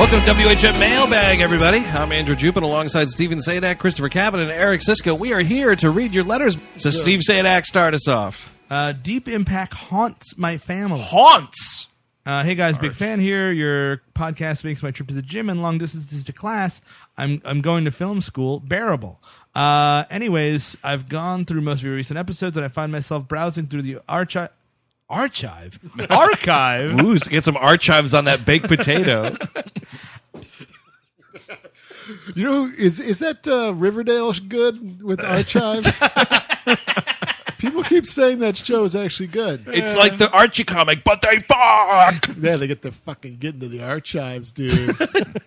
Welcome to WHM Mailbag, everybody. I'm Andrew Jupin alongside Stephen Sajdak, Christopher Cabin, and Eric Szyszka. We are here to read your letters. So, Steve Sajdak, start us off. Uh, Deep Impact haunts my family. Haunts. Uh, hey guys, big fan here. Your podcast makes my trip to the gym and long distances to class. I'm I'm going to film school bearable. Uh, anyways, I've gone through most of your recent episodes and I find myself browsing through the archive. Archive, archive. Ooh, get some archives on that baked potato. You know, is is that uh, Riverdale good with Archive? People keep saying that show is actually good. It's like the Archie comic, but they fuck. Yeah, they get to fucking get into the archives, dude.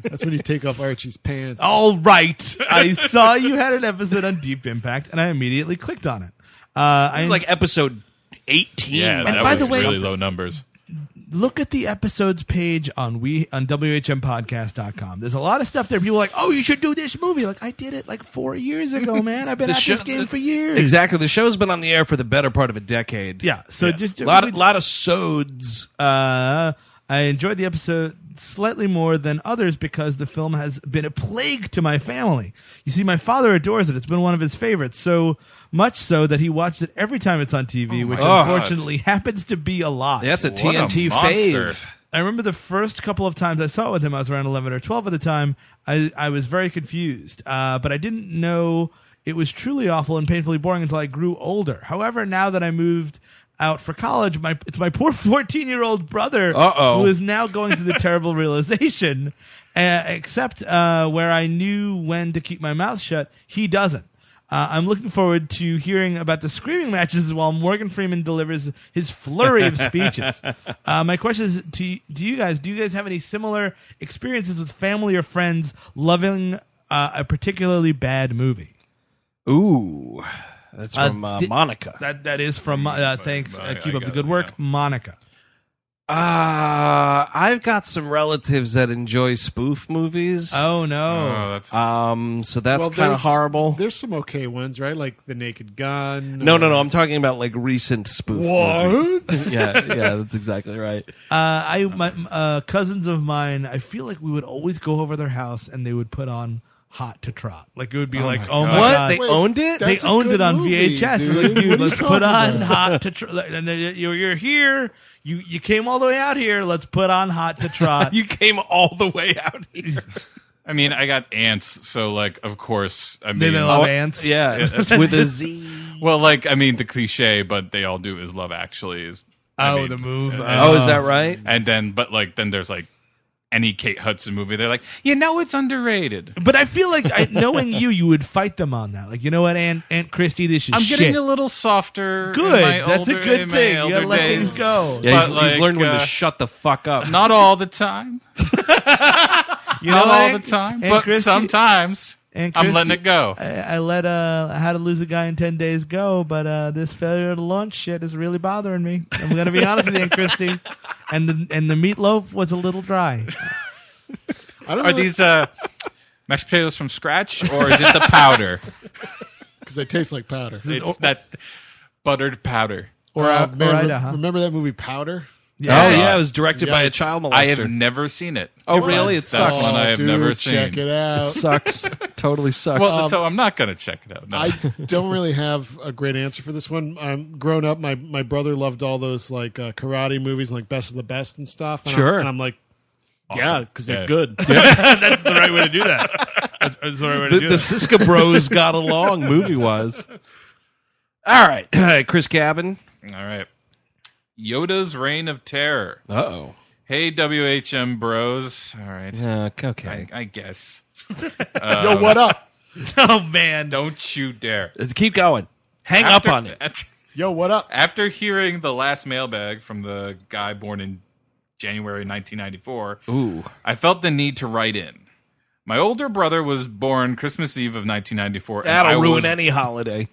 That's when you take off Archie's pants. All right, I saw you had an episode on Deep Impact and I immediately clicked on it. Uh, I It's like episode 18. Yeah, And that by was the way- really low numbers. look at the episodes page on we on whmpodcast.com. There's a lot of stuff there. People are like, oh, you should do this movie. Like I did it like four years ago, man. I've been The at show- this game for years. Exactly. The show's been on the air for the better part of a decade. Yeah. So Yes. just a lot, of, lot of sods. uh, I enjoyed the episode slightly more than others because the film has been a plague to my family. You see, my father adores it. It's been one of his favorites, so much so that he watches it every time it's on TV, which God. unfortunately happens to be a lot. That's a What a TNT monster. fave. I remember the first couple of times I saw it with him. I was around eleven or twelve at the time. I I was very confused, uh, but I didn't know it was truly awful and painfully boring until I grew older. However, now that I moved out for college, my it's my poor fourteen year old brother Uh-oh. who is now going through the terrible realization. Uh, except uh, where I knew when to keep my mouth shut, he doesn't. Uh, I'm looking forward to hearing about the screaming matches while Morgan Freeman delivers his flurry of speeches. Uh, my question is to, to you guys: Do you guys have any similar experiences with family or friends loving uh, a particularly bad movie? Ooh. That's Uh, from uh, di- Monica. That that is from uh, thanks. Uh, keep up the good work, yeah. Monica. Uh, I've got some relatives that enjoy spoof movies. Oh no! Oh, that's Um, so that's Well, kind of there's- horrible. There's some okay ones, right? Like The Naked Gun. No, no, no. I'm talking about like recent spoof. movies. yeah, yeah, that's exactly right. Uh, I my uh, cousins of mine. I feel like we would always go over their house and they would put on Hot to Trot. Like it would be oh like, oh my What? god, They Wait, owned it? they That's a owned good it on movie, VHS. Dude. like, dude, What are you let's put talking on about? Hot to Trot. And then you're, you're here. You you came all the way out here. Let's put on Hot to Trot. You came all the way out here. I mean, I got ants, so like, of course, I mean, they, they love oh, ants. Yeah, with a Z. well, like, I mean, the cliche, but they all do is love. Actually, is I Oh, mean, the move. and- Oh, is that right? And then, but like, then there's like any Kate Hudson movie. They're like, you know, it's underrated. But I feel like I, knowing you, you would fight them on that. Like, you know what, Aunt Aunt Christie, this is I'm shit. getting a little softer. in Good. my That's a good thing. You gotta let days. things go. Yeah, he's, But, he's learned when like, to uh, shut the fuck up. Not all the time. You Not know, all Aunt- the time, Aunt but Christie- sometimes Aunt I'm letting it go. I, I let uh how to lose a guy in ten days go, but uh this failure to launch shit is really bothering me. I'm gonna be honest with you, Christy. And the and the meatloaf was a little dry. I don't Are know these uh, mashed potatoes from scratch, or is it the powder? because they taste like powder. It's that buttered powder. Or Uh, uh, man, or re- huh? remember that movie Powder? Oh yeah, it was directed by a Yikes. child molester. I have never seen it. oh really? It That's sucks. one I have dude, never check seen. it out. It sucks. totally sucks. Well, so I'm not going to check it out. No. I don't really have a great answer for this one. I'm growing up. My my brother loved all those like uh, karate movies, like Best of the Best and stuff. And Sure. I'm, and I'm like, yeah, because they're Yeah. good. That's the right way to do that. That's, that's the right way to the, do the that. Szyszka Bros got along movie wise. All right, Chris Cabin. All right. Yoda's Reign of Terror. Uh oh. Hey, WHM bros. All right. okay. I, I guess. Yo, what up? Oh man, Don't you dare. Keep going. Hang After- up on it. at- Yo, what up? After hearing the last mailbag from the guy born in January 1994, Ooh. I felt the need to write in. My older brother was born Christmas Eve of 1994. and That'll I ruin was, any holiday.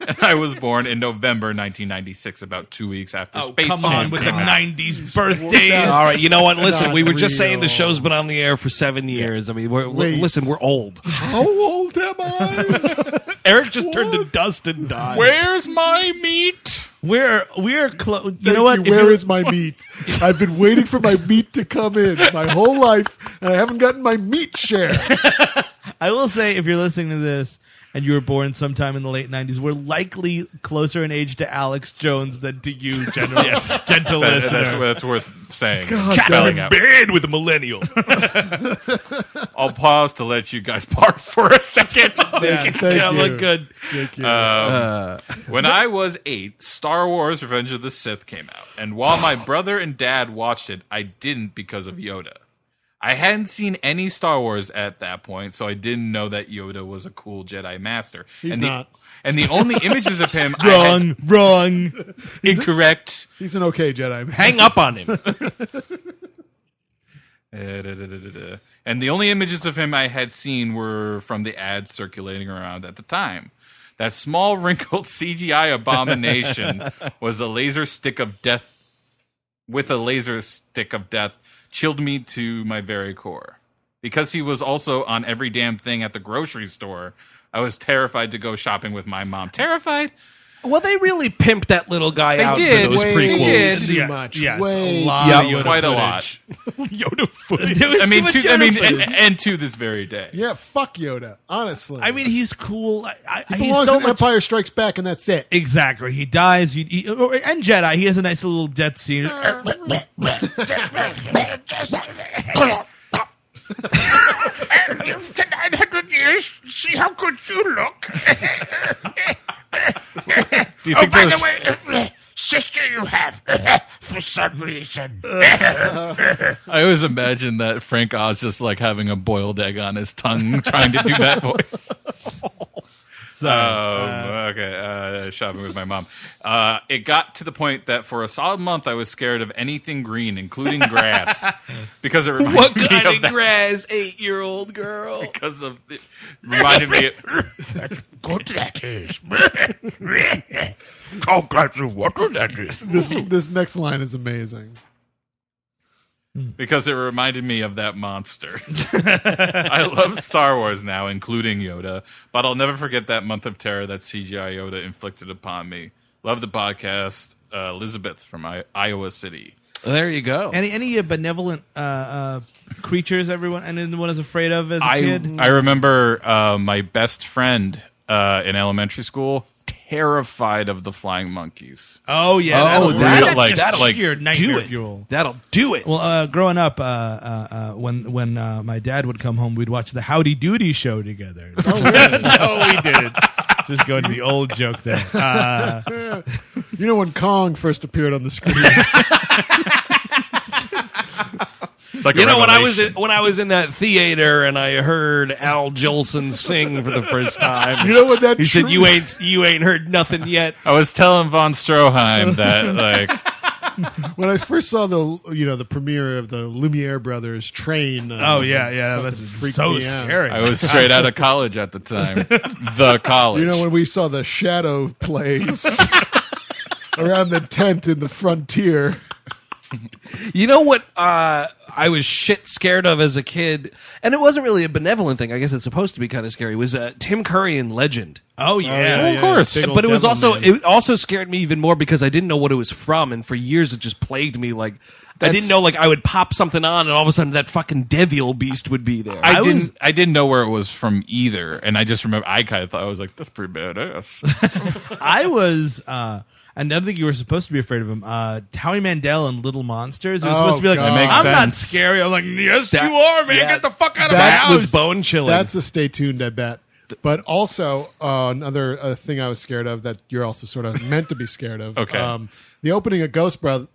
And I was born in November 1996, about two weeks after oh Space come Jam on with the out. '90s birthdays. All right, you know what? Listen, we were just saying the show's been on the air for seven years. I mean, we're, Wait. listen, we're old. How old am I? Eric just turned to dust and died. Where's my meat? We're we're close. You Thank know what? you. If Where you- is my meat? I've been waiting for my meat to come in my whole life, and I haven't gotten my meat share. I will say, if you're listening to this and you were born sometime in the late '90s, we're likely closer in age to Alex Jones than to you, general, Yes. gentle That- listener. that's, that's worth saying. God Spelling damn out. bed with a millennial. I'll pause to let you guys part for a second. Yeah, thank yeah, you. look good. Thank you. Um, when I was eight, Star Wars Revenge of the Sith came out. And while my brother and dad watched it, I didn't because of Yoda. I hadn't seen any Star Wars at that point, so I didn't know that Yoda was a cool Jedi Master. He's and the, not. And the only images of him I wrong, wrong. had incorrect. He's an okay Jedi. Hang up on him. Uh, da, da, da, da, da. And the only images of him I had seen were from the ads circulating around at the time. That small wrinkled CGI abomination was a laser stick of death with a laser stick of death chilled me to my very core. Because he was also on every damn thing at the grocery store, I was terrified to go shopping with my mom. Terrified? Well, they really pimped that little guy They out did. for those Way prequels. did. Too Yeah, much. yes, Way a lot Yeah, of Yoda Quite a footage. lot. Yoda footage. There was I mean, too much to, I Yoda mean, footage. and, and to this very day. Yeah, fuck Yoda. Honestly, I mean, he's cool. I, I, he he's belongs so in much. Empire Strikes Back, and that's it. Exactly. He dies. He, he, or- and Jedi. He has a nice little death scene. Live to 900 years. See how good you look. Do you oh, think by those, the way, uh, sister, you have uh, for some reason. I always imagine that Frank Oz just like having a boiled egg on his tongue, trying to do that voice. Um, okay, uh, shopping with my mom. Uh, it got to the point that for a solid month I was scared of anything green, including grass, because it reminded What me kind of of that. grass, eight-year-old girl? Because of it reminded me. Good that is. oh, glass of water that is. This this next line is amazing. Because it reminded me of that monster. I love Star Wars now, including Yoda, but I'll never forget that month of terror that CGI Yoda inflicted upon me. Love the podcast, uh, Elizabeth from I- Iowa City. There you go. Any any uh, benevolent uh, uh, creatures everyone anyone is afraid of as a I kid? I remember uh, my best friend uh, in elementary school terrified of the flying monkeys. oh yeah, Oh, that'll, that'll- that's like- just like, sheer do nightmare it. fuel. That'll do it. Well, uh, growing up, uh, uh, uh, when when uh, my dad would come home, we'd watch the Howdy Doody show together. no, we didn't. Just going to the old joke there. Uh, You know when Kong first appeared on the screen? It's like you know when I was in, when I was in that theater and I heard Al Jolson sing for the first time. You know what that He said, "You ain't you ain't heard nothing yet." I was telling von Stroheim that like when I first saw the you know the premiere of the Lumiere brothers train. Uh, oh yeah, yeah, that's freaked so scary. I was straight out of college at the time. The college. You know when we saw the shadow plays around the tent in the frontier. You know what uh, I was shit scared of as a kid, and it wasn't really a benevolent thing. I guess it's supposed to be kind of scary. Was uh, Tim Curry in Legend? Oh yeah, yeah, of course, Big old but it was devil also man. it also scared me even more because I didn't know what it was from, and for years it just plagued me. Like I didn't know, like I would pop something on, and all of a sudden that fucking devil beast would be there. I, I was- didn't. I didn't know where it was from either, and I just remember. I kind of thought I was like, "That's pretty badass." I was. uh Another thing you were supposed to be afraid of him, uh, Howie Mandel and Little Monsters. It was Oh, supposed to be like, God. That makes I'm not sense. scary. I'm like, yes, That- you are, man. yeah. Get the fuck out of my That house. was bone chilling. That's a stay tuned, I bet. But also uh, another uh, thing I was scared of that you're also sort of meant to be scared of. Okay. Um, the opening of Ghost Bro-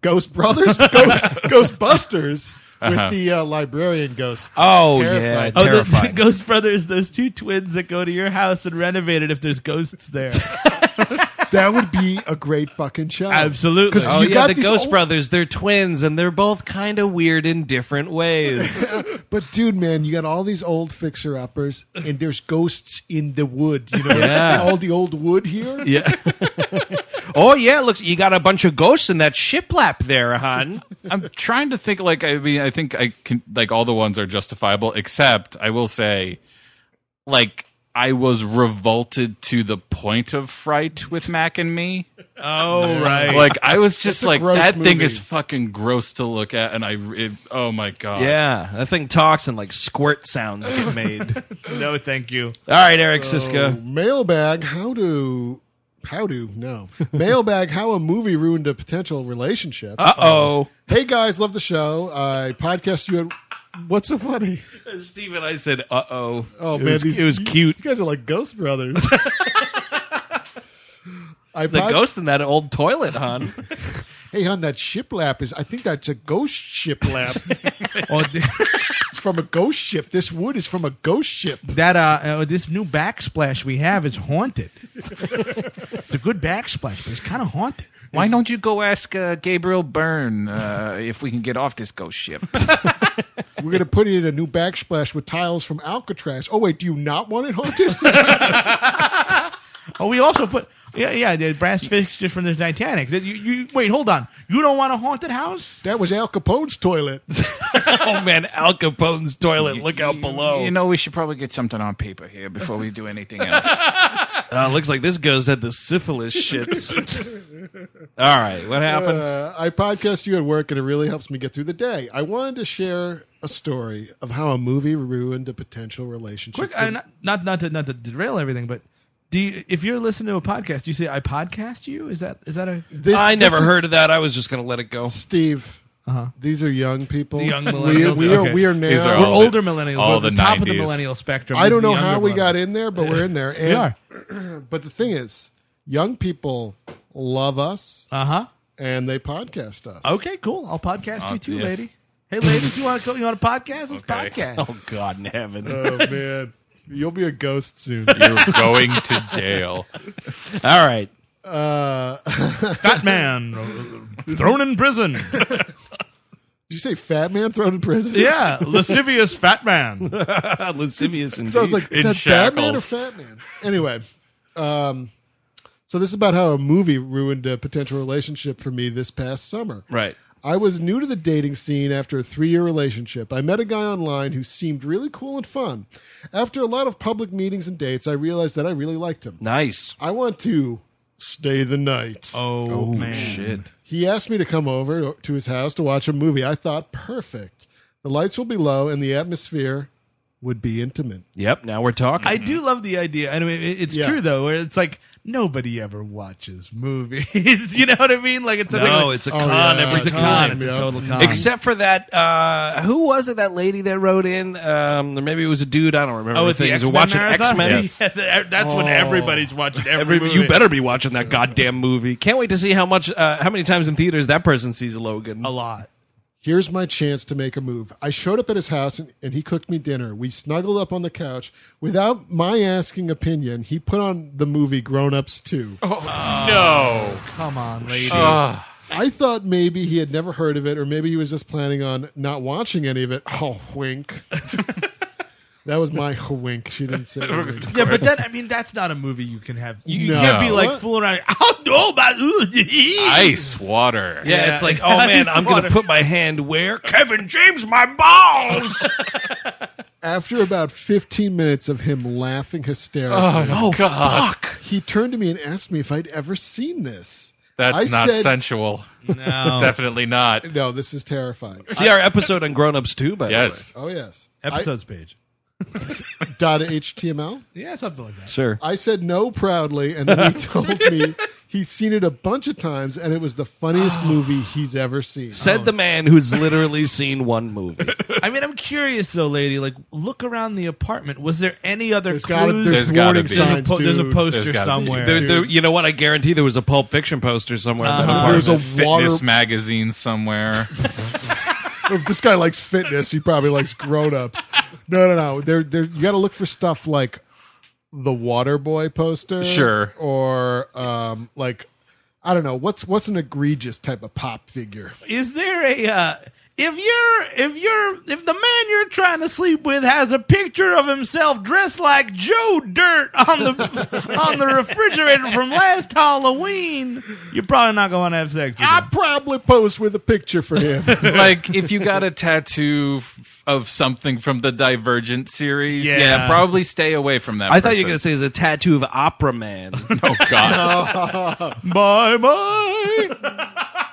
Ghost Brothers, Ghost, Ghostbusters Uh-huh. with the uh, librarian ghost. Oh, Terrified. yeah, Oh, the, the terrifying. Ghost Brothers, those two twins that go to your house and renovate it if there's ghosts there. That would be a great fucking show. Absolutely. 'Cause Oh you yeah, got the these Ghost old- Brothers. They're twins, and they're both kind of weird in different ways. But dude, man, you got all these old fixer uppers, and there's ghosts in the wood. You know, Yeah. all the old wood here. yeah. oh yeah, looks you got a bunch of ghosts in that shiplap there, hon. I'm trying to think. Like, I mean, I think I can. Like, all the ones are justifiable, except I will say, like, I was revolted to the point of fright with Mac and Me. oh, right. Like, I was just like, gross that thing is fucking gross to look at, and I, it, oh my god, Yeah, that thing talks and like squirt sounds get made. No, thank you. All right, Eric So, Szyszka. mailbag. How do? How do? No. mailbag. How a movie ruined a potential relationship. Uh oh. Hey guys, love the show. I podcast you. At, what's so funny? Steve and I said, "Uh oh." Oh it man, was, these, it was you- cute. You guys are like Ghost Brothers. I The pod- ghost in that old toilet, hon. Hey, hon, that shiplap is. I think that's a ghost shiplap from a ghost ship. This wood is from a ghost ship. that uh, uh, this new backsplash we have is haunted. it's a good backsplash, but it's kind of haunted. Why don't you go ask uh, Gabriel Byrne uh, if we can get off this ghost ship? We're gonna put it in a new backsplash with tiles from Alcatraz. Oh wait, do you not want it haunted? Oh, we also put yeah, yeah, the brass fixtures from the Titanic. That you, you wait, hold on. You don't want a haunted house? that was Al Capone's toilet. oh man, Al Capone's toilet. Look out below. You know, we should probably get something on paper here before we do anything else. Uh, looks like this ghost had the syphilis shits. All right, what happened? Uh, I podcast you at work, and it really helps me get through the day. I wanted to share a story of how a movie ruined a potential relationship. Quick, for- I, not not not to not to derail everything, but do you, if you're listening to a podcast, do you say I podcast you? Is that is that a This- I this never is- heard of that. I was just going to let it go. Steve. These are young people. The young millennials, we are. okay. We are now. Are we're all the- older millennials? all we're at the, the top of the millennial spectrum. I don't know how we one. got in there, but we're in there. We are. But the thing is, young people love us, Uh huh. and they podcast us. Okay, cool. I'll podcast you too, yes. lady. Hey, ladies, you want to you want a podcast? Let's Okay. podcast. Oh God in heaven! Oh man, you'll be a ghost soon. You're going to jail. All right, Uh, Fat man uh, thrown in prison. did you say fat man thrown in prison? Yeah, lascivious fat man. lascivious indeed. So I was like, is In that fat man or shackles. fat man? Anyway, um, so this is about how a movie ruined a potential relationship for me this past summer. right. I was new to the dating scene after a three year relationship. I met a guy online who seemed really cool and fun. After a lot of public meetings and dates, I realized that I really liked him. Nice. I want to stay the night. Oh, oh, man. Shit. He asked me to come over to his house to watch a movie. I thought, perfect. The lights will be low and the atmosphere would be intimate. Yep. Now we're talking. I do love the idea. I mean, it- it's Yeah. true though, where it's like nobody ever watches movies. you know what I mean? Like it's a thing no, like- it's a Oh, con yeah. every it's a time. con. It's a total con. Except for that, uh, who was it? That lady that wrote in, um, or maybe it was a dude. I don't remember. oh, with the things. X Men watching marathon. X Men. Yeah, that's when Oh. everybody's watching every, Every, movie. you better be watching that goddamn movie. Can't wait to see how much, uh, how many times in theaters that person sees Logan. a lot. Here's my chance to make a move. I showed up at his house and, and he cooked me dinner. We snuggled up on the couch. Without my asking opinion, he put on the movie Grown Ups 2. Oh No. Come on, lady. Ugh. I thought maybe he had never heard of it, or maybe he was just planning on not watching any of it. Oh, wink. That was my wink. She didn't say. anything. Yeah, but that I mean that's not a movie you can have. You, you No. can't be like What? fooling around. Oh no, about Ice water. Yeah, Yeah. it's like, oh man, I'm gonna put my hand where Kevin James my balls. After about 15 minutes of him laughing hysterically, oh, oh fuck. he turned to me and asked me if I'd ever seen this. That's I not said- sensual. No. Definitely not. No, this is terrifying. See our episode on Grown Ups too, by the way? Yes. Oh yes. Episodes page. I, dot HTML. Yeah, something like that. Sure. I said no proudly, and then he told me he's seen it a bunch of times, and it was the funniest movie he's ever seen. Said the man who's literally seen one movie. I mean, I'm curious though, lady. Like, look around the apartment. Was there any other There's gotta- clues? there's There's gotta warning be. There's a, signs, po- there's a poster There's gotta be. somewhere. There, there, you know what? I guarantee there was a Pulp Fiction poster somewhere. in that Uh-huh. apartment. There's a Fitness magazine somewhere. if this guy likes fitness, he probably likes grown-ups. No, no, no. There, there. You got to look for stuff like the Waterboy poster, Sure. or um, like I don't know what's what's an egregious type of pop figure. Is there a uh, if you're if you're if the man you're trying to sleep with has a picture of himself dressed like Joe Dirt on the on the refrigerator from last Halloween, you're probably not going to have sex with him. I probably post with a picture for him. like if you got a tattoo f- of something from the Divergent series, yeah, Yeah. probably stay away from that. I thought you were going to say it's a tattoo of Opera Man. Oh God! Bye bye.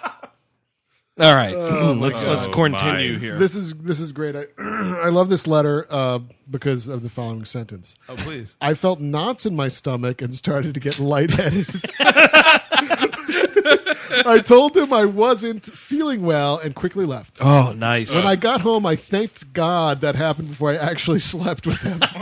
All right, let's let's Oh, continue my. here. this is this is great. I I love this letter uh, because of the following sentence. Oh please. I felt knots in my stomach and started to get lightheaded. I told him I wasn't feeling well and quickly left. oh, nice. When I got home, I thanked God that happened before I actually slept with him.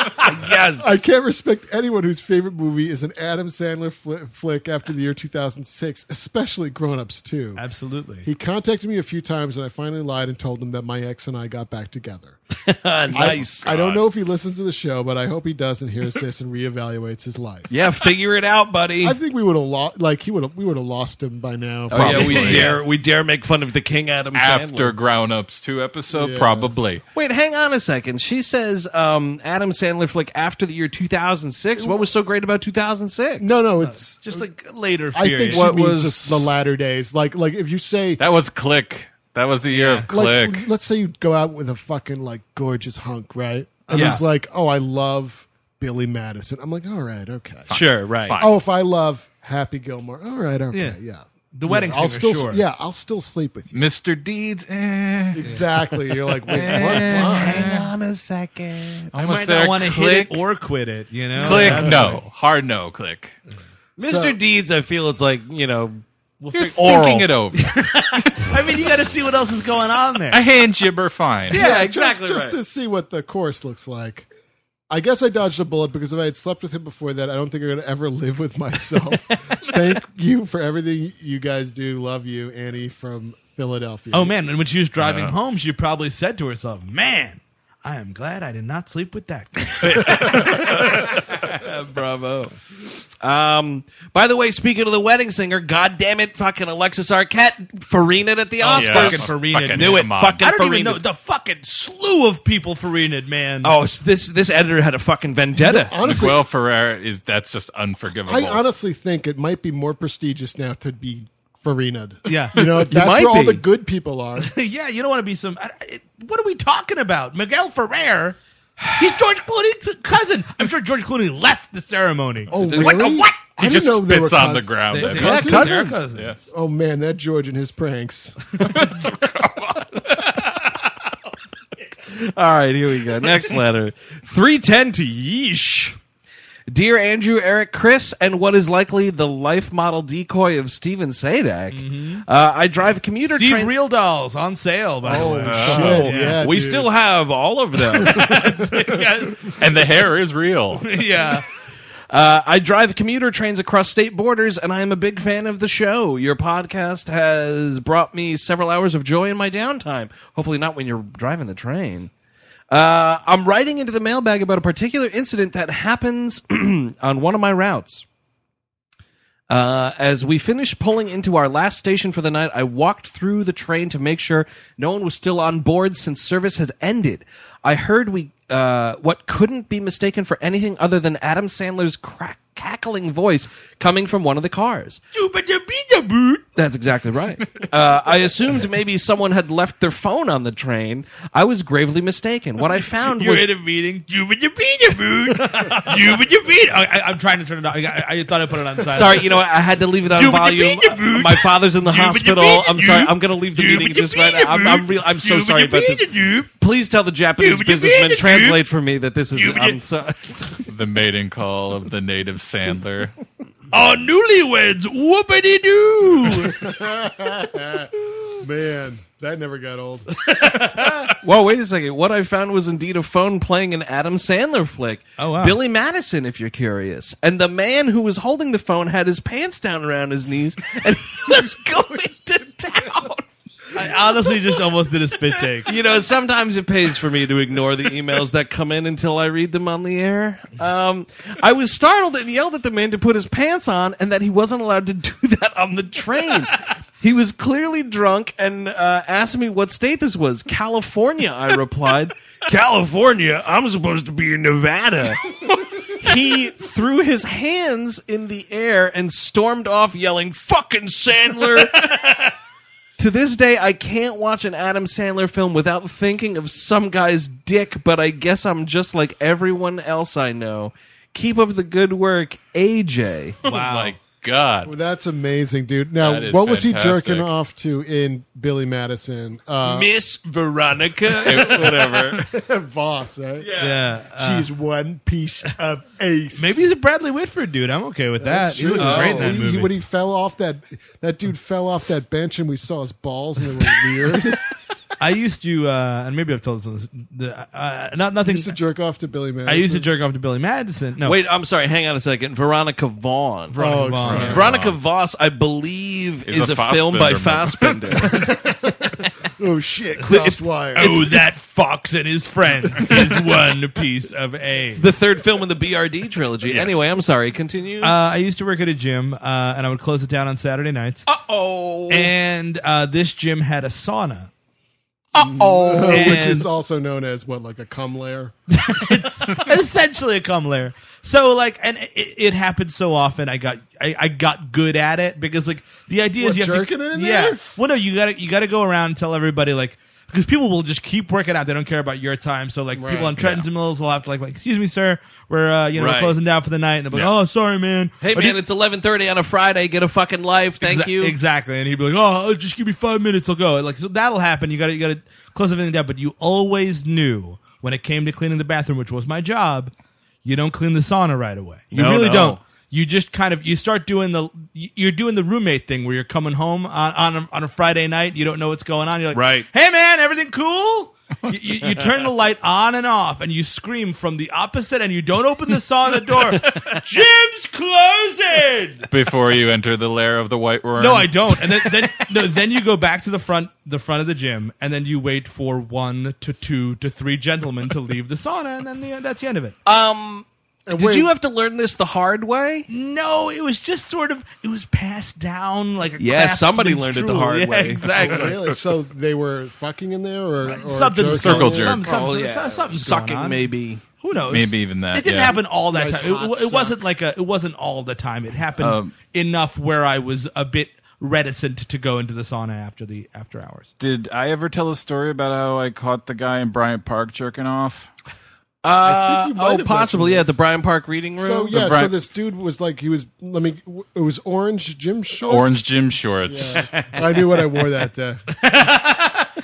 yes. I can't respect anyone whose favorite movie is an Adam Sandler fli flick after the year 2006, especially Grown Ups 2. Absolutely. He contacted me a few times, and I finally lied and told him that my ex and I got back together. I- nice. I, don't know if he listens to the show, but I hope he does and hears this and reevaluates his life. yeah, figure it out, buddy. I think we would have lost, like he would have, we would have lost him by now. oh yeah, we dare we dare make fun of the King Adam After Sandler. Grown Ups two episode, Yeah. probably. Wait, hang on a second. She says um, Adam Sandler flick after the year 2006. What was so great about 2006? No, no, it's. Just like later I think she What means was- just the latter days. Like, like if you say, That was Click. That was the year of Click. like, let's say you go out with a fucking like gorgeous hunk, right? And Yeah. he's like, "Oh, I love Billy Madison." I'm like, "All right, okay." Sure, right. Fine. Oh, if I love Happy Gilmore, all right, okay, Yeah. yeah. The wedding I'll singer, still, sure. Yeah, I'll still sleep with you. Mr. Deeds. Eh. Exactly. You're like, wait, what? Why? on a second. I Almost might there. not want to hit Click. it or quit it. You know. Click. That's- No. Hard no. Click. Mr. So- Deeds, I feel it's like, you know, we'll You're fig- oral. thinking it over. I mean, you got to see what else is going on there. A hand jibber, fine. Yeah, just- exactly Just, right. to see what the course looks like. I guess I dodged a bullet because if I had slept with him before that, I don't think I'm going to ever live with myself. Thank you for everything you guys do. Love you, Annie from Philadelphia. Oh man! And when she was driving home, she probably said to herself, "Man, I am glad I did not sleep with that guy." Bravo. Um, by the way, speaking of the wedding singer, God damn it, fucking Alexis Arquette farinaed at the Oscars. yeah. fucking Farina knew it. Fucking I don't even know the fucking slew of people Farinaed, man. Oh, this this editor had a fucking vendetta. honestly, Miguel Ferrer is that's just unforgivable. I honestly think it might be more prestigious now to be Farinaed. Yeah. You know, that's might where all be. the good people are. yeah, you don't want to be some. I- I- What are we talking about? Miguel Ferrer. He's George Clooney's cousin. I'm sure George Clooney left the ceremony. Oh, What the really? what? I he didn't just know they spits on the ground. They- they- bet. Yeah, Cousins? cousins. They're cousins. Yes. Oh man, that George and his pranks. All right, here we go. Next letter. 310 to Yeesh. Dear Andrew, Eric, Chris, and what is likely the life model decoy of Stephen Sajdak, uh, I drive commuter Steve trains. Real Dolls on sale, by the Oh way. shit! Yeah, we dude. still have all of them. And the hair is real. yeah. Uh, I drive commuter trains across state borders, and I am a big fan of the show. Your podcast has brought me several hours of joy in my downtime. Hopefully, not when you're driving the train. Uh, I'm writing into the mailbag about a particular incident that happens on one of my routes. Uh, as we finished pulling into our last station for the night, I walked through the train to make sure no one was still on board since service has ended. I heard we uh, what couldn't be mistaken for anything other than Adam Sandler's crack, cackling voice coming from one of the cars. That's exactly right. Uh, I assumed maybe someone had left their phone on the train. I was gravely mistaken. What I found You're was in a meeting. You and your Peter food. You and your Peter. I, I'm trying to turn it off. I, I thought I put it on silent. Sorry, you know, I had to leave it on volume. My father's in the hospital. I'm sorry. I'm going to leave the meeting just right now. I'm, I'm, real, I'm so sorry about this. Please tell the Japanese businessman translate for me that this is. I'm sorry. The mating call of the native Sandler. Oh, newlyweds, whoopity doo. Man, that never got old. Whoa, wait a second. What I found was indeed a phone playing an Adam Sandler flick. Oh, wow. Billy Madison, if you're curious. And the man who was holding the phone had his pants down around his knees and he was going to town. I honestly just almost did a spit take. You know, sometimes it pays for me to ignore the emails that come in until I read them on the air. Um, I was startled and yelled at the man to put his pants on and that he wasn't allowed to do that on the train. He was clearly drunk and uh, asked me what state this was. California, I replied. California? I'm supposed to be in Nevada. he threw his hands in the air and stormed off yelling, fucking Sandler. To this day, I can't watch an Adam Sandler film without thinking of some guy's dick, but I guess I'm just like everyone else I know. Keep up the good work, AJ. Oh my God. Well, that's amazing, dude. Now, That is what was he fantastic. jerking off to in Billy Madison? Uh, Miss Veronica. Whatever. Voss, right? Yeah. uh, She's one piece of ace. maybe he's a Bradley Whitford dude. I'm okay with that. That's He looked true. great in that He- movie. when he fell off that, that dude fell off that bench, and we saw his balls, and they were weird. I used to, uh, and maybe I've told this. The, uh, not nothing. used to jerk off to Billy Madison. I used to jerk off to Billy Madison. No, Wait, I'm sorry. Hang on a second. Veronica Vaughn. Veronica Oh, Vaughn. sorry. yeah. Veronica Voss, I believe, Is is, a a, film by Fassbinder Fassbinder. Oh shit! It's- Cross wire. Oh, that fox and his friends is one piece of a. It's the third film in the BRD trilogy. Anyway, I'm sorry. Continue. Uh, I used to work at a gym, uh, and I would close it down on Saturday nights. Uh oh. And uh, this gym had a sauna. Oh. which is also known as what, like a cum lair? essentially a cum layer. So like, and it, it happened so often. I got I, I got good at it because like the idea What, is you have jerking to it in yeah. there? Well, no, you got to you got to go around and tell everybody like. Because people will just keep working out, they don't care about your time. So, like, Right. people on Trenton Mills will have to like, like, excuse me, sir, we're uh, you know we're closing down for the night, and they'll be like, oh, sorry, man. Hey man, did- it's 11:30 on a Friday. Get a fucking life. Thank Exa- you. Exactly. And he'd be like, "Oh, just give me five minutes, I'll go." Like, so that'll happen. You got to you got to close everything down. But you always knew when it came to cleaning the bathroom, which was my job. You don't clean the sauna right away. You No, really no. don't. You just kind of you start doing the you're doing the roommate thing where you're coming home on on a, on a Friday night. You don't know what's going on. You're like, Right. Hey man, everything cool? you, you, you turn the light on and off, and you scream from the opposite, and you don't open the sauna door. Gym's closing. Before you enter the lair of the white worm. No, I don't. And then, then no, then you go back to the front, the front of the gym, and then you wait for one to two to three gentlemen to leave the sauna, and then the, that's the end of it. Um, And did wait, you have to learn this the hard way? no, it was just sort of it was passed down like a Yeah, somebody craftsman's learned it the hard Yeah, way. Exactly. really? So they were fucking in there, or, or Something Circle jerk. Some, some, Oh, yeah. something's Sucking, maybe. Who knows? Maybe even that, It didn't yeah. happen all that Nice time. It, it wasn't like a. It wasn't all the time. It happened Um, enough where I was a bit reticent to go into the sauna after the after hours. Did I ever tell a story about how I caught the guy in Bryant Park jerking off? Uh, think you might oh, possibly. Yeah, the Bryant Park reading room. So yeah, so Brian- this dude was like he was. Let me. It was orange gym shorts. Orange gym shorts. I knew what I wore that day.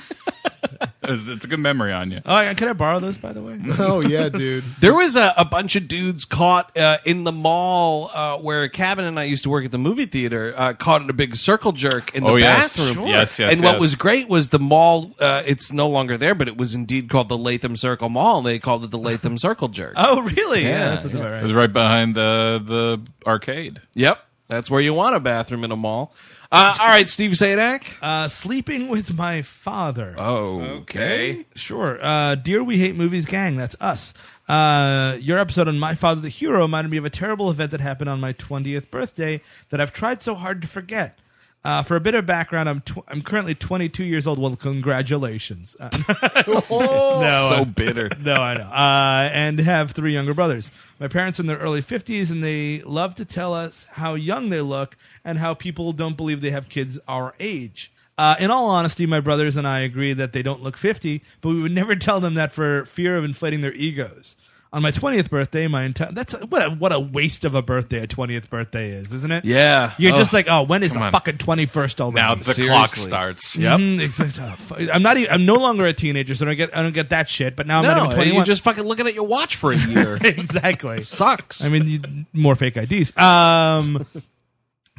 it's, it's a good memory on you. Oh, I- can I borrow those by the way? Oh yeah, dude. There was a, a bunch of dudes caught uh, in the mall uh, where Cabin and I used to work at the movie theater, uh, caught in a big circle jerk in the Oh, yes. bathroom. Sure. Yes, yes, And what was great was the mall, uh, it's no longer there, but it was indeed called the Latham Circle Mall. and They called it the Latham Circle Jerk. Oh, really? Yeah, Yeah, that's yeah. about It was right behind the the arcade. Yep. That's where you want a bathroom in a mall. Uh, all right, Steve Sajdak. Uh, sleeping with my father. Oh, Okay. Sure. Uh, Dear We Hate Movies Gang, that's us. Uh, your episode on My Father the Hero reminded me of a terrible event that happened on my 20th birthday that I've tried so hard to forget. Uh, for a bit of background, I'm tw- I'm currently 22 years old. Well, congratulations. Uh, no, so uh, bitter. no, I know. Uh, and have three younger brothers. My parents are in their early 50s, and they love to tell us how young they look and how people don't believe they have kids our age. Uh, in all honesty, my brothers and I agree that they don't look 50, but we would never tell them that for fear of inflating their egos. On my 20th birthday, my entire that's what a, what a waste of a birthday a 20th birthday is, isn't it? Yeah. You're Oh. just like, oh, when is the on. fucking 21st already? Now the Seriously. clock starts. Yep. Mm, it's like, fu- I'm not. Even, I'm no longer a teenager, so I don't get. I don't get that shit. But now I'm not No, even 21. you're just fucking looking at your watch for a year. exactly. Sucks. I mean, you, more fake IDs. Um,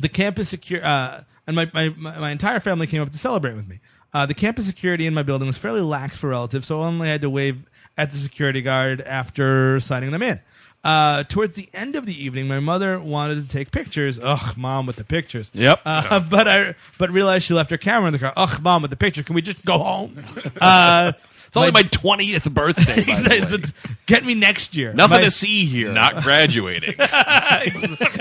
the campus secure, uh, and my, my, my, my entire family came up to celebrate with me. Uh, the campus security in my building was fairly lax for relatives, so I only had to wave at the security guard after signing them in. Uh, towards the end of the evening, my mother wanted to take pictures. Ugh, mom with the pictures. Yep. Uh, but I but realized she left her camera in the car. Ugh, mom with the pictures. Can we just go home? Uh, it's only my 20th birthday. By the way. Get me next year. Nothing My- to see here. Not graduating.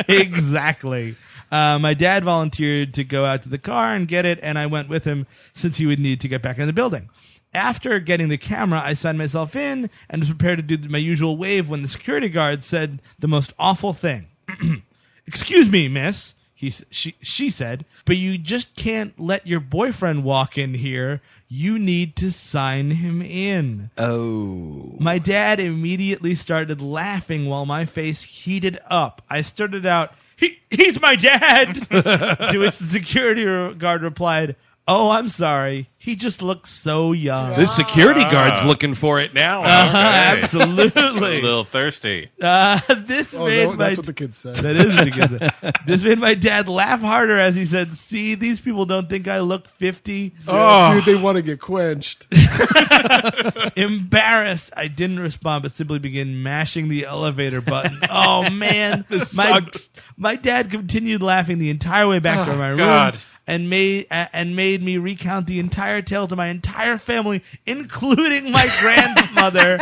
exactly. Uh, my dad volunteered to go out to the car and get it, and I went with him since he would need to get back in the building. After getting the camera, I signed myself in and was prepared to do my usual wave when the security guard said the most awful thing. Excuse me, miss. He, she, she said, but you just can't let your boyfriend walk in here. You need to sign him in. Oh. My dad immediately started laughing while my face heated up. I started out, he, he's my dad! to which the security guard replied, Oh, I'm sorry. He just looks so young. This security guard's looking for it now. Uh-huh, a absolutely. little thirsty. Uh, this Oh, made that- my that's what the kids said. that is what the kid said. This made my dad laugh harder as he said, "See, these people don't think I look 50." Yeah, dude, they want to get quenched. Embarrassed, I didn't respond, but simply began mashing the elevator button. Oh man, This my sucks. my dad continued laughing the entire way back to Oh, my room. God. And made and made me recount the entire tale to my entire family, including my grandmother,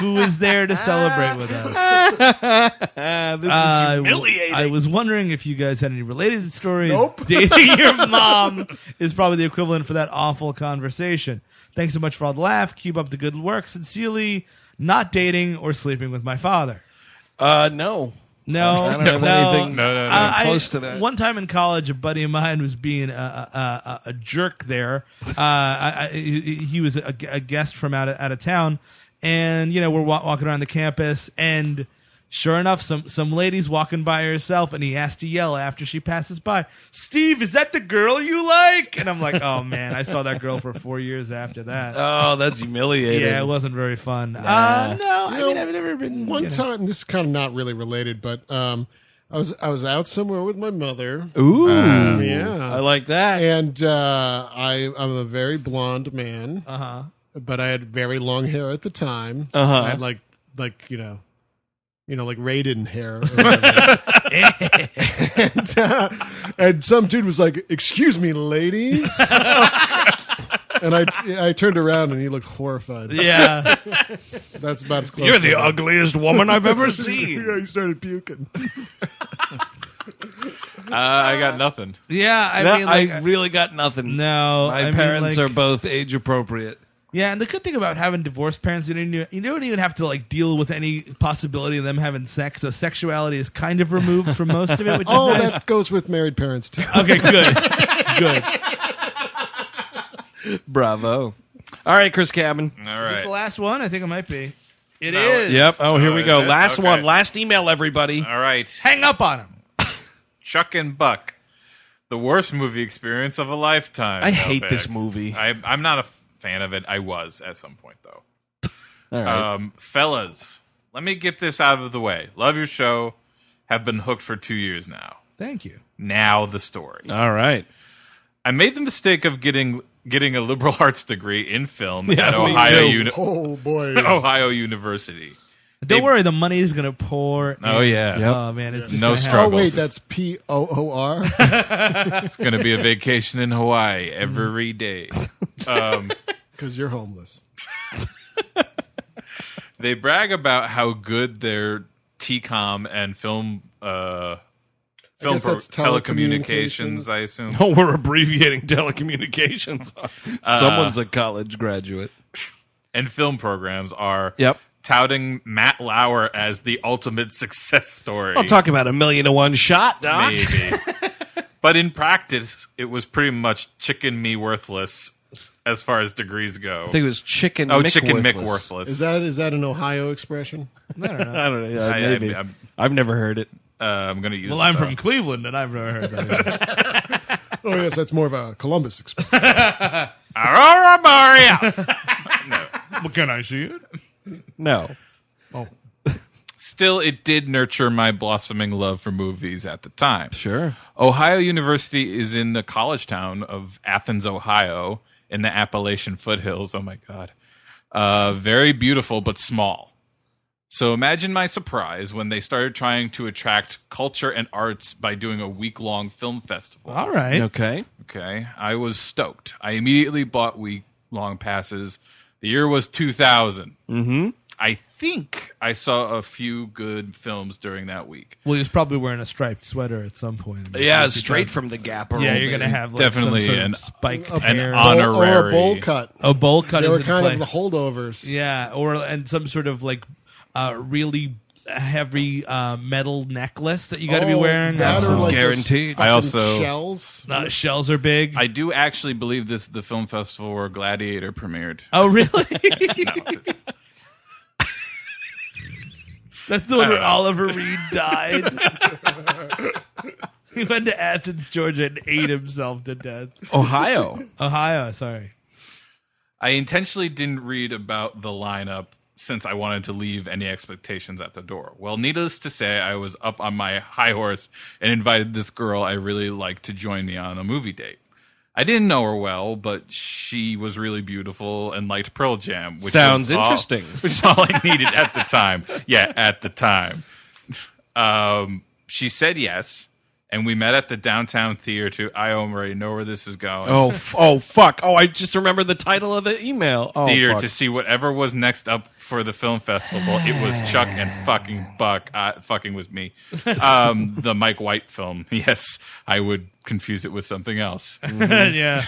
who was there to celebrate with us. This Uh, is humiliating. I was wondering if you guys had any related stories. Nope. Dating your mom is probably the equivalent for that awful conversation. Thanks so much for all the laugh. Keep up the good work. Sincerely, not dating or sleeping with my father. uh, no. No, I don't have no, anything No, no, no. Uh, I- close to that. One time in college, a buddy of mine was being a, a, a, jerk there. Uh, I, I, he he was a, a guest from out of, out of town, and you know we're wa- walking around the campus, and sure enough, some some ladies walking by herself, and he has to yell after she passes by, "Steve, is that the girl you like?" And I'm like, "Oh man, I saw that girl for four years after that." Oh, that's humiliating. yeah, it wasn't very fun. Uh, no, I You mean I've never been One you know. time, this is kind of not really related, but um, I was I was out somewhere with my mother. Ooh. Yeah, I like that. and uh, I I'm a very blonde man, Uh huh. but I had very long hair at the time. Uh-huh. I had like like you know. You know, like Raiden hair. or whatever. and, uh, and some dude was like, "Excuse me, ladies," and I I turned around and he looked horrified. Yeah. That's about as close. You're the I- ugliest woman I've ever seen. Yeah, he started puking. Uh, I got nothing. Yeah, I No, mean, like, I really got nothing. no, My I mean, parents like- are both age appropriate. Yeah, and the good thing about having divorced parents, you don't, even, you don't even have to like deal with any possibility of them having sex. So sexuality is kind of removed from most of it, which is Oh, nice. that goes with married parents too. Okay, good, good. Bravo. All right, Chris Cabin. All right, Is this the last one? I think it might be. It is. No, it- Yep. Oh, here Oh, we go. it? Last Okay. one. Last email, everybody. All right. Hang up on him. Chuck and Buck. The worst movie experience of a lifetime. I hate Mailbag. this movie. I, I'm not a fan of it. I was at some point, though. All right. Um, fellas, let me get this out of the way. Love your show. Have been hooked for two years now. Thank you. Now the story. All right. I made the mistake of getting getting a liberal arts degree in film Yeah, at Ohio too. Uni- Oh boy. Ohio University. Don't worry, the money is gonna pour. Oh, in. yeah. Yep. Oh man, it's just No gonna struggle. Oh wait, that's P O O R. It's going to be a vacation in Hawaii every day. Um, Because you're homeless. they brag about how good their TCOM and film uh, film guess pro- telecommunications. telecommunications. I assume. Oh, we're abbreviating telecommunications. Someone's a college graduate. and film programs are Yep. touting Matt Lauer as the ultimate success story. I'll talk about a million to one shot, Doc. maybe. but in practice, it was pretty much chicken me worthless as far as degrees go. I think it was chicken. oh, Mick chicken Mick worthless. worthless. Is that is that an Ohio expression? I don't know. Yeah, I- I- maybe. I'm- I've never heard it. uh, I'm going to use. Well, I'm uh, from Cleveland, and I've never heard that. Oh yes, that's more of a Columbus expression. Aurora Boreal. well, can I see it? No. Still, it did nurture my blossoming love for movies at the time. Sure. Ohio University is in the college town of Athens, Ohio, in the Appalachian foothills. Oh my God. Uh, very beautiful, but small. So imagine my surprise when they started trying to attract culture and arts by doing a week long film festival. All right. Okay. Okay. I was stoked. I immediately bought week long passes. The year was 2000. Mm-hmm. I think I saw a few good films during that week. Well, he was probably wearing a striped sweater at some point. Yeah, If he straight does- from the Gap. Yeah, you're gonna have like Definitely some sort an- of spiked A- An hair. honor- or a Honorary. bowl cut. a bowl cut They is were kind play. of the holdovers. Yeah, or and some sort of like uh, really heavy uh, metal necklace that you got to be Oh, wearing. that or like Guaranteed. I also- shells. Uh, shells are big. I do actually believe this the film festival where Gladiator premiered. oh, really? No, it's- That's the one where know. Oliver Reed died. he went to Athens, Georgia, and ate himself to death. Ohio. Ohio, sorry. I intentionally didn't read about the lineup since I wanted to leave any expectations at the door. Well, needless to say, I was up on my high horse and invited this girl I really liked to join me on a movie date. I didn't know her well, but she was really beautiful and liked Pearl Jam, which Sounds all- interesting. which is all I needed at the time. Yeah, at the time. Um, she said yes, and we met at the downtown theater. To I already know where this is going. Oh, f- oh, fuck. Oh, I just remember the title of the email. Oh, theater fuck. to see whatever was next up for the film festival. It was Chuck and fucking Buck. Uh, fucking was me. Um, the Mike White film. Yes, I would confuse it with something else. yeah.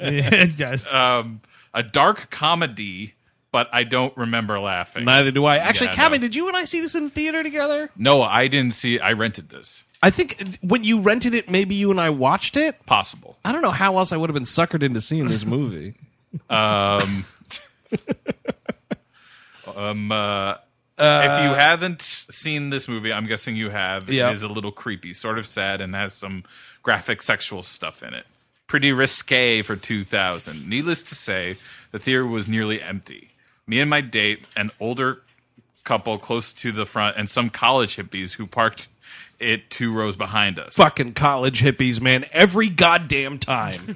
yeah. Yes. Um, a dark comedy, but I don't remember laughing. Neither do I. Actually, Yeah, Kevin, no. did you and I see this in theater together? No, I didn't see. I rented this. I think when you rented it, maybe you and I watched it. Possible. I don't know how else I would have been suckered into seeing this movie. Um, um, uh, if you haven't seen this movie, I'm guessing you have. Yeah. It is a little creepy, sort of sad, and has some graphic sexual stuff in it. Pretty risque for 2000. Needless to say, the theater was nearly empty. Me and my date, an older couple close to the front, and some college hippies who parked it two rows behind us. Fucking college hippies, man. Every goddamn time.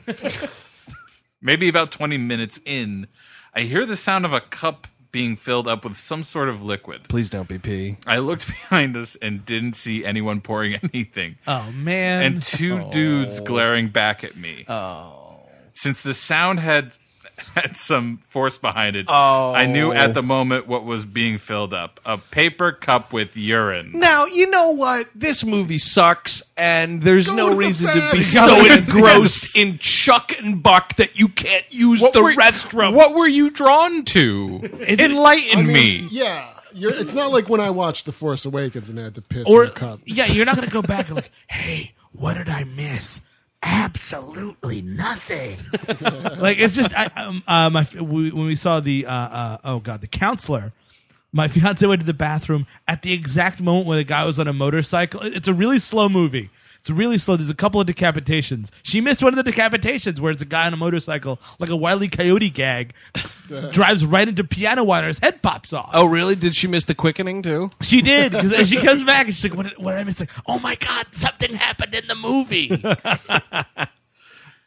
maybe about 20 minutes in, I hear the sound of a cup being filled up with some sort of liquid. Please don't be pee. I looked behind us and didn't see anyone pouring anything. oh, man. And two dudes oh. glaring back at me. Oh. Since the sound had had some force behind it, Oh. I knew at the oh. moment what was being filled up. A paper cup with urine. Now, you know what? This movie sucks, and there's Go no to the reason to be bathroom. so Go to the engrossed in Chuck and Buck that you can't use the were, restroom. What were you drawn to? Enlighten I mean, me. Yeah, you're, it's not like when I watched The Force Awakens and I had to piss or in a cup. yeah, you're not gonna go back and like, hey, what did I miss? Absolutely nothing. like it's just, I, um, uh, my we, when we saw the uh, uh, oh god, the counselor. My fiance went to the bathroom at the exact moment when the guy was on a motorcycle. It's a really slow movie. It's really slow. There's a couple of decapitations. She missed one of the decapitations where it's a guy on a motorcycle, like a wily coyote gag, drives right into piano wire. His head pops off. Oh, really? Did she miss the quickening too? She did because she comes back and she's like, "What? Did, what did I miss?" Like, oh my god, something happened in the movie. All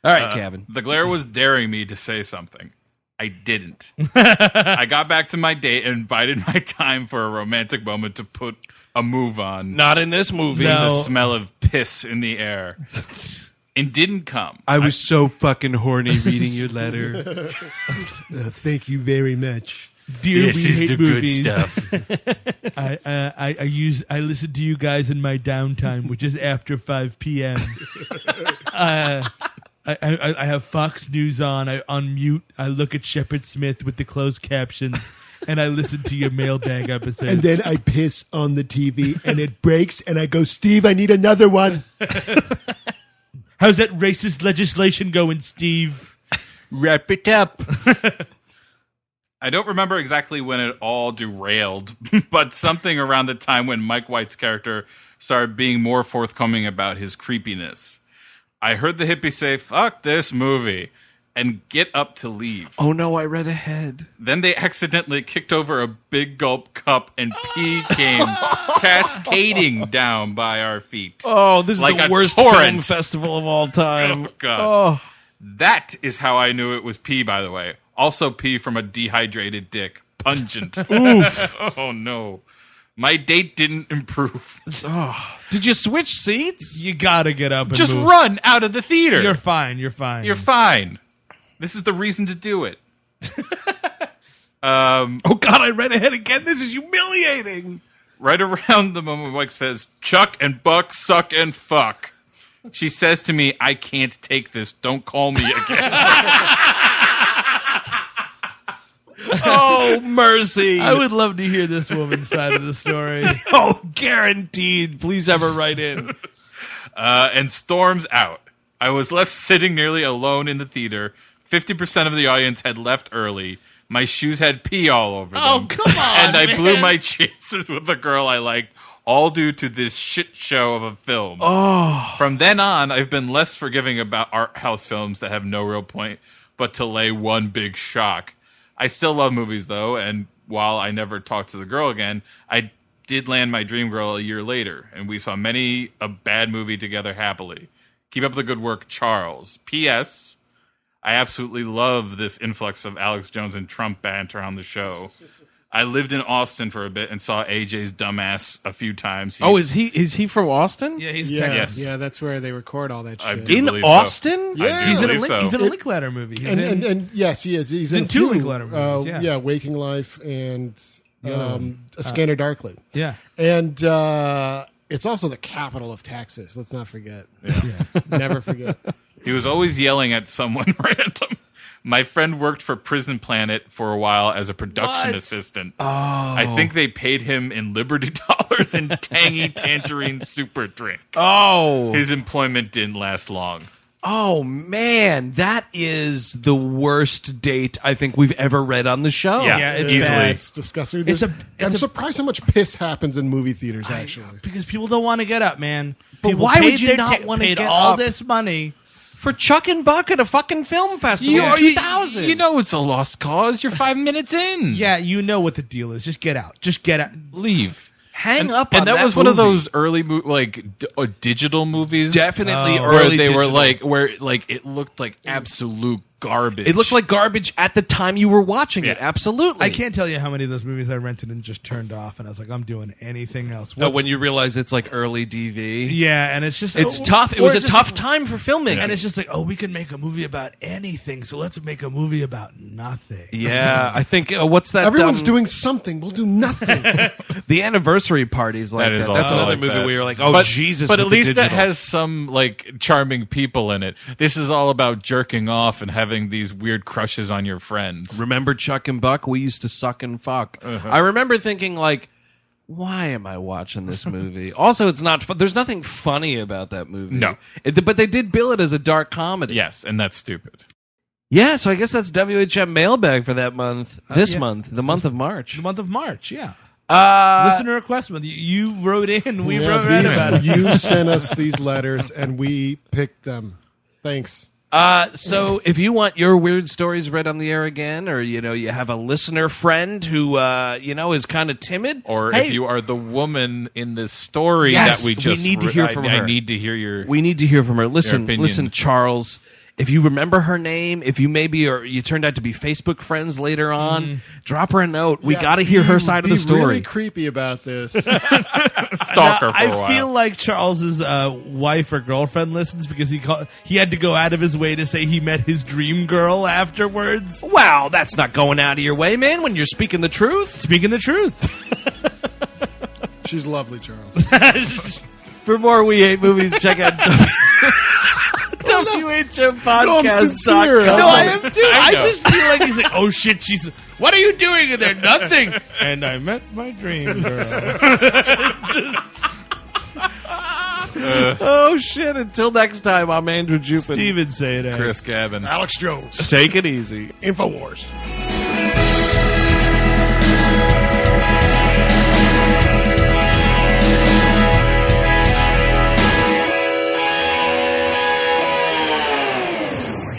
right, uh, Kevin. The glare was daring me to say something. I didn't. I got back to my date and bided my time for a romantic moment to put a move on. Not in this movie. No. The smell of piss in the air. and didn't come. I was so fucking horny reading your letter. Uh, thank you very much. Dear, this we hate movies. stuff. I, uh, I I use I listen to you guys in my downtime, which is after five p.m. uh, I, I I have Fox News on. I unmute. I look at Shepard Smith with the closed captions, and I listen to your mailbag episode. And then I piss on the TV and it breaks and I go, Steve, I need another one. how's that racist legislation going, Steve? Wrap it up. I don't remember exactly when it all derailed, but something around the time when Mike White's character started being more forthcoming about his creepiness. I heard the hippie say, fuck this movie, and get up to leave. Oh no, I read ahead. Then they accidentally kicked over a big gulp cup and pee came cascading down by our feet. Oh, this is Like the worst torrent. film festival of all time. Oh, God. Oh. That is how I knew it was pee, by the way. Also pee from a dehydrated dick. Pungent. oh no. My date didn't improve. Did you switch seats? You gotta get up and Just move. run out of the theater. You're fine. You're fine. You're fine. This is the reason to do it. um, Oh god, I read ahead again. This is humiliating. right around the moment Mike says, Chuck and Buck suck and fuck. She says to me, I can't take this. Don't call me again. Oh mercy. I would love to hear this woman's side of the story. oh, guaranteed. Please have her write in. uh, and storms out. I was left sitting nearly alone in the theater. 50% of the audience had left early. My shoes had pee all over oh, them. Oh, come on, And I blew my chances with the girl I liked, all due to this shit show of a film. Oh. From then on, I've been less forgiving about art house films that have no real point, but to lay one big shock. I still love movies though, and while I never talked to the girl again, I did land my dream girl a year later, and we saw many a bad movie together happily. Keep up the good work, Charles. P.S. I absolutely love this influx of Alex Jones and Trump banter on the show. I lived in Austin for a bit and saw AJ's dumbass a few times. He- Oh, is he is he from Austin? Yeah, he's Yeah, Texas. Yes. yeah, that's where they record all that shit. In believe so. Austin? Yeah. He's in, a link, so. he's in a Linklater movie. He's and, in, and, and yes, he is. He's, in in, two two Linklater movies, uh, yeah. Waking Life and other um, A Scanner Darkly. yeah. And uh, it's also the capital of Texas. Let's not forget. Never forget. He was always yelling at someone random. My friend worked for Prison Planet for a while as a production What? assistant. Oh. I think they paid him in Liberty dollars and tangy tangerine super drink. Oh. His employment didn't last long. Oh man, that is the worst date I think we've ever read on the show. Yeah, Yeah, it's easily. bad. It's disgusting. It's There's- a- it's I'm a- surprised how much piss happens in movie theaters. Actually, Because people don't want to get up, man. But People why paid would you their not ta- wanna paid get all up? this money? For Chuck and Buck at a fucking film festival You, in 2000. you know it's a lost cause. You're five minutes in. Yeah, you know what the deal is. Just get out. Just get out. Leave. hang and, up and on that, that was one of those early mo- like d- uh, digital movies definitely Oh. where early they were like where like it looked like absolute garbage it looked like garbage at the time you were watching it. Yeah. Absolutely. I can't tell you how many of those movies I rented and just turned off, and I was like, I'm doing anything else. What's- when you realize it's like early DV. yeah, and it's just It's oh, tough. It was a just- tough time for filmmaking. and it's just like, oh, we can make a movie about anything, so let's make a movie about nothing. yeah, I think uh, what's that? everyone's um, doing something. We'll do nothing. the anniversary parties like that that. is That's another like movie that. where you're like, oh but, Jesus! But at with the least that has some like charming people in it. This is all about jerking off and having these weird crushes on your friends. Remember Chuck and Buck? We used to suck and fuck. Uh-huh. I remember thinking like, why am I watching this movie? also, it's not. Fun. There's nothing funny about that movie. No. It- but they did bill it as a dark comedy. Yes, and that's stupid. Yeah. So I guess that's WHM mailbag for that month. This yeah. month, the month of March. The month of March, yeah. Uh, Listener request month. You, you wrote in. We Yeah, wrote right these- about it. You sent us these letters, and we picked them. Thanks. Uh, so if you want your weird stories read on the air again, or you know you have a listener friend who uh, you know is kind of timid, Or hey, if you are the woman in this story Yes, that we we just need to hear I- from I, her. need to hear your we need to hear from her. Listen, listen, Charles. If you remember her name, if you maybe or you turned out to be Facebook friends later on, drop her a note. We Yeah, got to hear be- her side of the story. Really creepy about this. Stalker for I a while. feel like Charles's uh, wife or girlfriend listens because he call, he had to go out of his way to say he met his dream girl afterwards. wow, that's not going out of your way, man. When you're speaking the truth. Speaking the truth. She's lovely, Charles. For more We Hate Movies, check out WHMPodcast.com. sincere. No, I am too. I, know. just feel like he's like, oh shit, she's. What are you doing in there? Nothing. and I met my dream girl. Uh, oh, shit. Until next time, I'm Andrew Jupin. Stephen Sajdak. Chris Cabin. Alex Jones. Take it easy. Infowars.